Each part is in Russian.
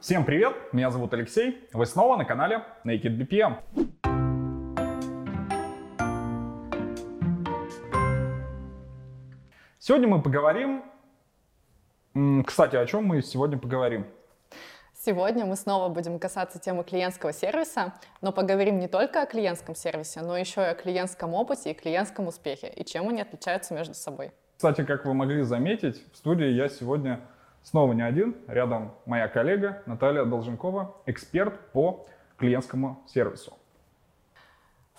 Всем привет, меня зовут Алексей, вы снова на канале Naked BPM. Сегодня мы поговорим... Кстати, о чем мы сегодня поговорим? Сегодня мы снова будем касаться темы клиентского сервиса, но поговорим не только о клиентском сервисе, но еще и о клиентском опыте и клиентском успехе, и чем они отличаются между собой. Кстати, как вы могли заметить, в студии я сегодня Снова не один, рядом моя коллега Наталья Долженкова, эксперт по клиентскому сервису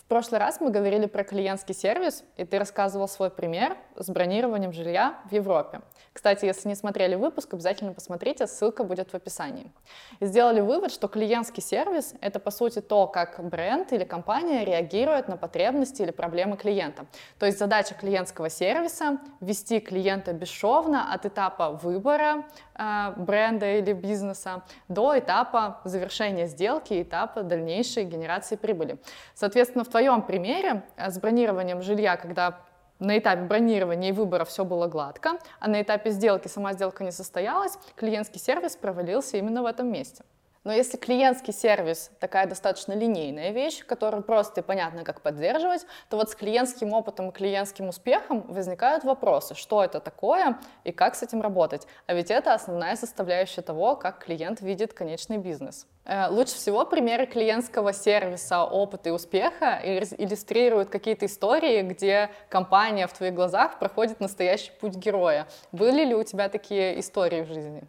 прошлый раз мы говорили про клиентский сервис, и ты рассказывал свой пример с бронированием жилья в Европе. Кстати, если не смотрели выпуск, обязательно посмотрите, ссылка будет в описании. И сделали вывод, что клиентский сервис — это, по сути, то, как бренд или компания реагирует на потребности или проблемы клиента. То есть задача клиентского сервиса — вести клиента бесшовно от этапа выбора э, бренда или бизнеса до этапа завершения сделки, этапа дальнейшей генерации прибыли. Соответственно, в твоем примере э, с бронированием жилья, когда на этапе бронирования и выбора все было гладко, а на этапе сделки сама сделка не состоялась, клиентский сервис провалился именно в этом месте. Но если клиентский сервис такая достаточно линейная вещь, которую просто и понятно, как поддерживать, то вот с клиентским опытом и клиентским успехом возникают вопросы, что это такое и как с этим работать. А ведь это основная составляющая того, как клиент видит конечный бизнес. Э, лучше всего примеры клиентского сервиса, опыта и успеха иллюстрируют какие-то истории, где компания в твоих глазах проходит настоящий путь героя. Были ли у тебя такие истории в жизни?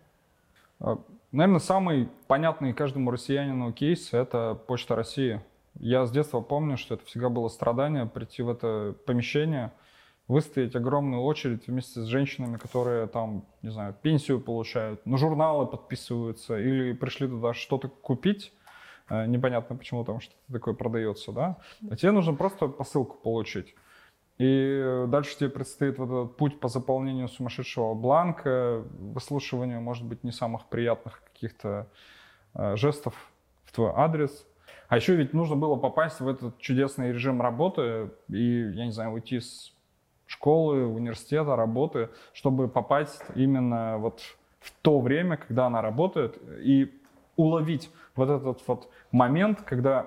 Наверное, самый понятный каждому россиянину кейс – это Почта России. Я с детства помню, что это всегда было страдание прийти в это помещение, выстоять огромную очередь вместе с женщинами, которые там, не знаю, пенсию получают, на журналы подписываются или пришли туда что-то купить, э, непонятно почему там что-то такое продается, да, а тебе нужно просто посылку получить. И дальше тебе предстоит вот этот путь по заполнению сумасшедшего бланка, выслушиванию, может быть, не самых приятных каких-то э, жестов в твой адрес. А еще ведь нужно было попасть в этот чудесный режим работы и, я не знаю, уйти с школы, университета, работы, чтобы попасть именно вот в то время, когда она работает, и уловить вот этот вот момент, когда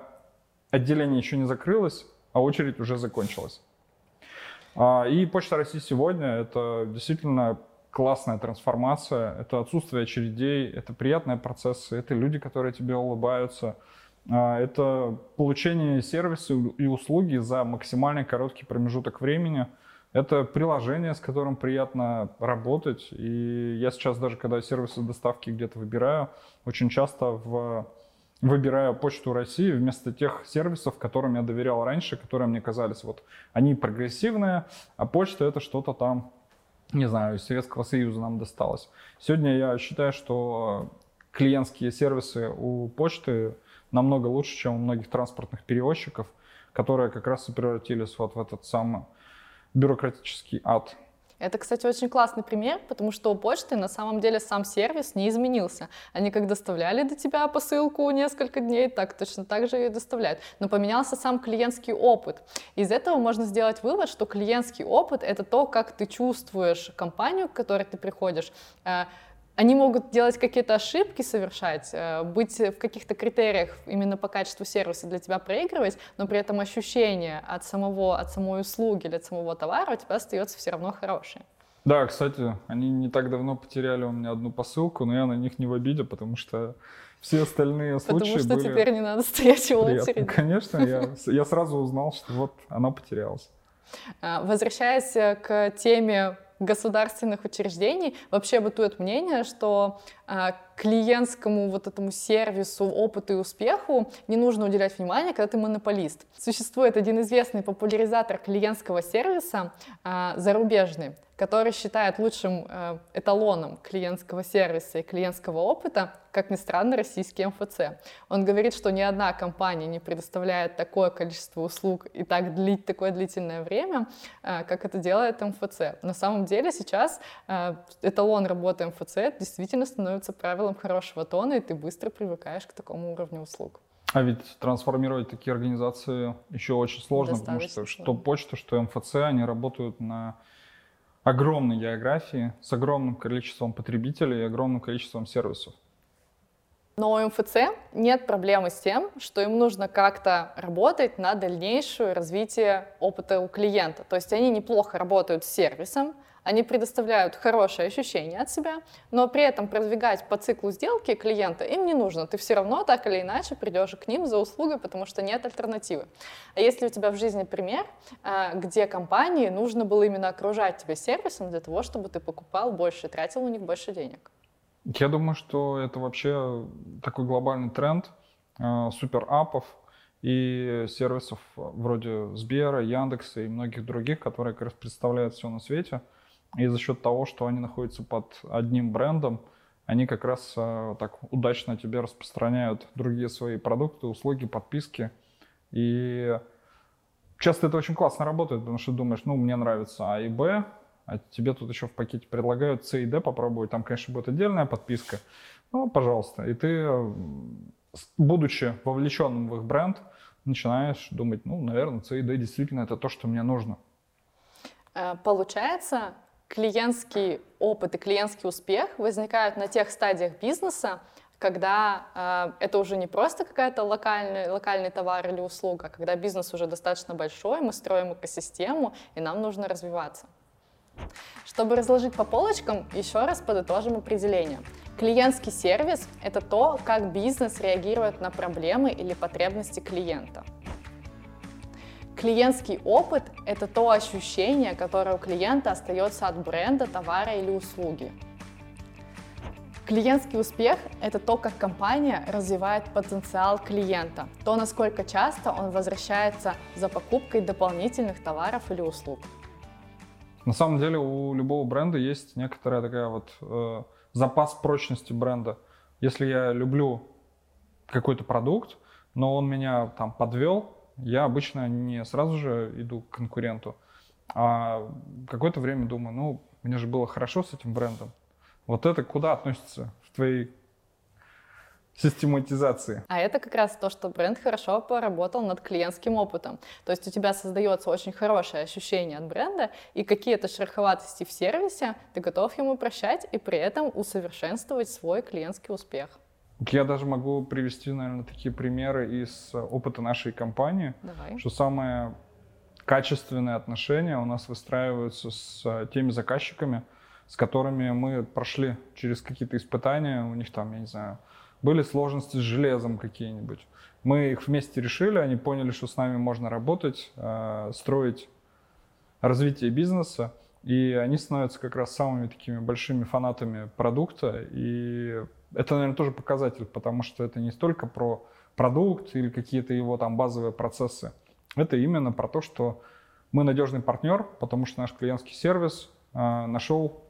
отделение еще не закрылось, а очередь уже закончилась. А, и Почта России сегодня — это действительно классная трансформация, это отсутствие очередей, это приятные процессы, это люди, которые тебе улыбаются, а, это получение сервиса и услуги за максимально короткий промежуток времени. Это приложение, с которым приятно работать. И я сейчас даже, когда сервисы доставки где-то выбираю, очень часто в выбираю Почту России вместо тех сервисов, которым я доверял раньше, которые мне казались вот они прогрессивные, а почта это что-то там, не знаю, из Советского Союза нам досталось. Сегодня я считаю, что клиентские сервисы у почты намного лучше, чем у многих транспортных перевозчиков, которые как раз и превратились вот в этот самый бюрократический ад. Это, кстати, очень классный пример, потому что у почты на самом деле сам сервис не изменился. Они как доставляли до тебя посылку несколько дней, так точно так же и доставляют. Но поменялся сам клиентский опыт. Из этого можно сделать вывод, что клиентский опыт — это то, как ты чувствуешь компанию, к которой ты приходишь, э, они могут делать какие-то ошибки, совершать, э, быть в каких-то критериях именно по качеству сервиса для тебя проигрывать, но при этом ощущение от, самого, от самой услуги или от самого товара у тебя остается все равно хорошее. Да, кстати, они не так давно потеряли у меня одну посылку, но я на них не в обиде, потому что все остальные случаи Потому что были теперь не надо стоять в очереди. Конечно, я, я сразу узнал, что вот она потерялась. А, возвращаясь к теме государственных учреждений вообще бытует мнение, что э, клиентскому вот этому сервису, опыту и успеху не нужно уделять внимание, когда ты монополист. Существует один известный популяризатор клиентского сервиса, э, зарубежный, который считает лучшим э, эталоном клиентского сервиса и клиентского опыта, как ни странно, российский МФЦ. Он говорит, что ни одна компания не предоставляет такое количество услуг и так длить такое длительное время, э, как это делает МФЦ. На самом деле сейчас э, эталон работы МФЦ действительно становится правилом хорошего тона, и ты быстро привыкаешь к такому уровню услуг. А ведь трансформировать такие организации еще очень сложно, потому что сложно. что почта, что МФЦ, они работают на огромной географии, с огромным количеством потребителей и огромным количеством сервисов. Но у МФЦ нет проблемы с тем, что им нужно как-то работать на дальнейшее развитие опыта у клиента. То есть они неплохо работают с сервисом, они предоставляют хорошее ощущение от себя, но при этом продвигать по циклу сделки клиента им не нужно. Ты все равно так или иначе придешь к ним за услугой, потому что нет альтернативы. А если у тебя в жизни пример, а, где компании нужно было именно окружать тебя сервисом для того, чтобы ты покупал больше, тратил у них больше денег? Я думаю, что это вообще такой глобальный тренд э, суперапов и сервисов вроде Сбера, Яндекса и многих других, которые как раз представляют все на свете. И за счет того, что они находятся под одним брендом, они как раз э, так удачно тебе распространяют другие свои продукты, услуги, подписки. И часто это очень классно работает, потому что думаешь, ну, мне нравится А и Б, а тебе тут еще в пакете предлагают C и D попробовать, там, конечно, будет отдельная подписка, ну, пожалуйста. И ты, будучи вовлеченным в их бренд, начинаешь думать, ну, наверное, C и D действительно это то, что мне нужно. Э, получается, клиентский опыт и клиентский успех возникают на тех стадиях бизнеса, когда э, это уже не просто какая-то локальный, локальный товар или услуга, а когда бизнес уже достаточно большой, мы строим экосистему, и нам нужно развиваться. Чтобы разложить по полочкам, еще раз подытожим определение. Клиентский сервис — это то, как бизнес реагирует на проблемы или потребности клиента. Клиентский опыт — это то ощущение, которое у клиента остается от бренда, товара или услуги. Клиентский успех — это то, как компания развивает потенциал клиента, то, насколько часто он возвращается за покупкой дополнительных товаров или услуг. На самом деле у любого бренда есть некоторая такая вот э, запас прочности бренда. Если я люблю какой-то продукт, но он меня там подвел, я обычно не сразу же иду к конкуренту, а какое-то время думаю, ну, мне же было хорошо с этим брендом. Вот это куда относится в твоей систематизации. А это как раз то, что бренд хорошо поработал над клиентским опытом. То есть у тебя создается очень хорошее ощущение от бренда, и какие-то шероховатости в сервисе ты готов ему прощать и при этом усовершенствовать свой клиентский успех. Я даже могу привести, наверное, такие примеры из опыта нашей компании, Давай. что самые качественные отношения у нас выстраиваются с теми заказчиками, с которыми мы прошли через какие-то испытания, у них там, я не знаю, были сложности с железом какие-нибудь. Мы их вместе решили, они поняли, что с нами можно работать, э, строить развитие бизнеса, и они становятся как раз самыми такими большими фанатами продукта, и это, наверное, тоже показатель, потому что это не столько про продукт или какие-то его там базовые процессы, это именно про то, что мы надежный партнер, потому что наш клиентский сервис э, нашел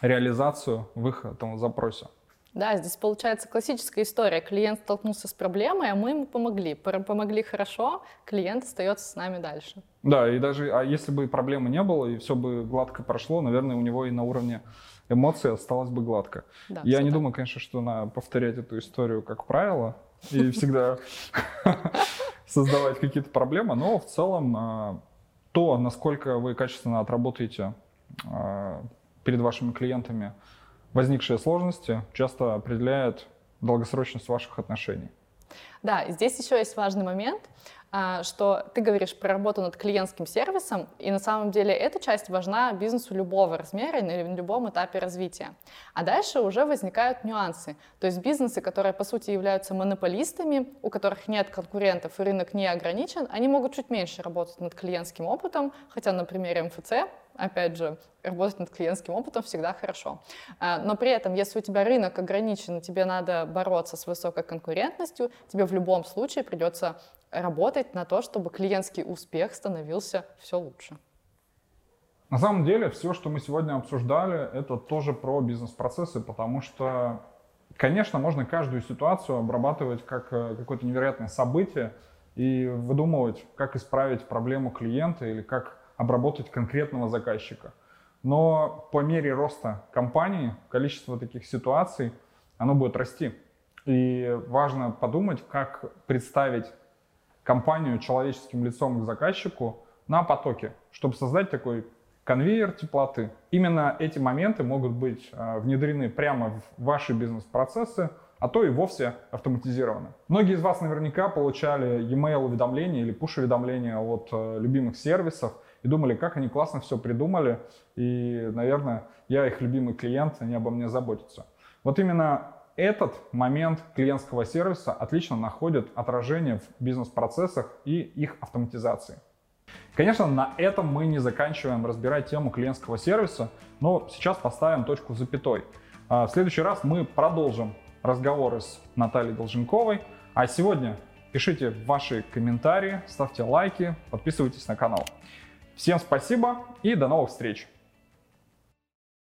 реализацию в их этом запросе. Да, здесь получается классическая история. Клиент столкнулся с проблемой, а мы ему помогли. Помогли хорошо, клиент остается с нами дальше. Да, и даже а если бы проблемы не было, и все бы гладко прошло, наверное, у него и на уровне эмоций осталось бы гладко. Да, Я не так. думаю, конечно, что надо повторять эту историю как правило и всегда создавать какие-то проблемы, но в целом а, то, насколько вы качественно отработаете а, перед вашими клиентами возникшие сложности часто определяют долгосрочность ваших отношений. Да, здесь еще есть важный момент, а, что ты говоришь про работу над клиентским сервисом, и на самом деле эта часть важна бизнесу любого размера и на любом этапе развития. А дальше уже возникают нюансы. То есть бизнесы, которые по сути являются монополистами, у которых нет конкурентов и рынок не ограничен, они могут чуть меньше работать над клиентским опытом, хотя на примере МФЦ опять же, работать над клиентским опытом всегда хорошо. А, но при этом, если у тебя рынок ограничен, тебе надо бороться с высокой конкурентностью, тебе в любом случае придется работать на то, чтобы клиентский успех становился все лучше. На самом деле, все, что мы сегодня обсуждали, это тоже про бизнес-процессы, потому что, конечно, можно каждую ситуацию обрабатывать как э, какое-то невероятное событие и выдумывать, как исправить проблему клиента или как обработать конкретного заказчика. Но по мере роста компании количество таких ситуаций, оно будет расти. И важно подумать, как представить компанию человеческим лицом к заказчику на потоке, чтобы создать такой конвейер теплоты. Именно эти моменты могут быть а, внедрены прямо в ваши бизнес-процессы, а то и вовсе автоматизированы. Многие из вас наверняка получали e-mail уведомления или push-уведомления от э, любимых сервисов думали, как они классно все придумали, и, наверное, я их любимый клиент, они обо мне заботятся. Вот именно этот момент клиентского сервиса отлично находит отражение в бизнес-процессах и их автоматизации. Конечно, на этом мы не заканчиваем разбирать тему клиентского сервиса, но сейчас поставим точку в запятой. А, в следующий раз мы продолжим разговоры с Натальей Долженковой. А сегодня пишите ваши комментарии, ставьте лайки, подписывайтесь на канал. Всем спасибо и до новых встреч!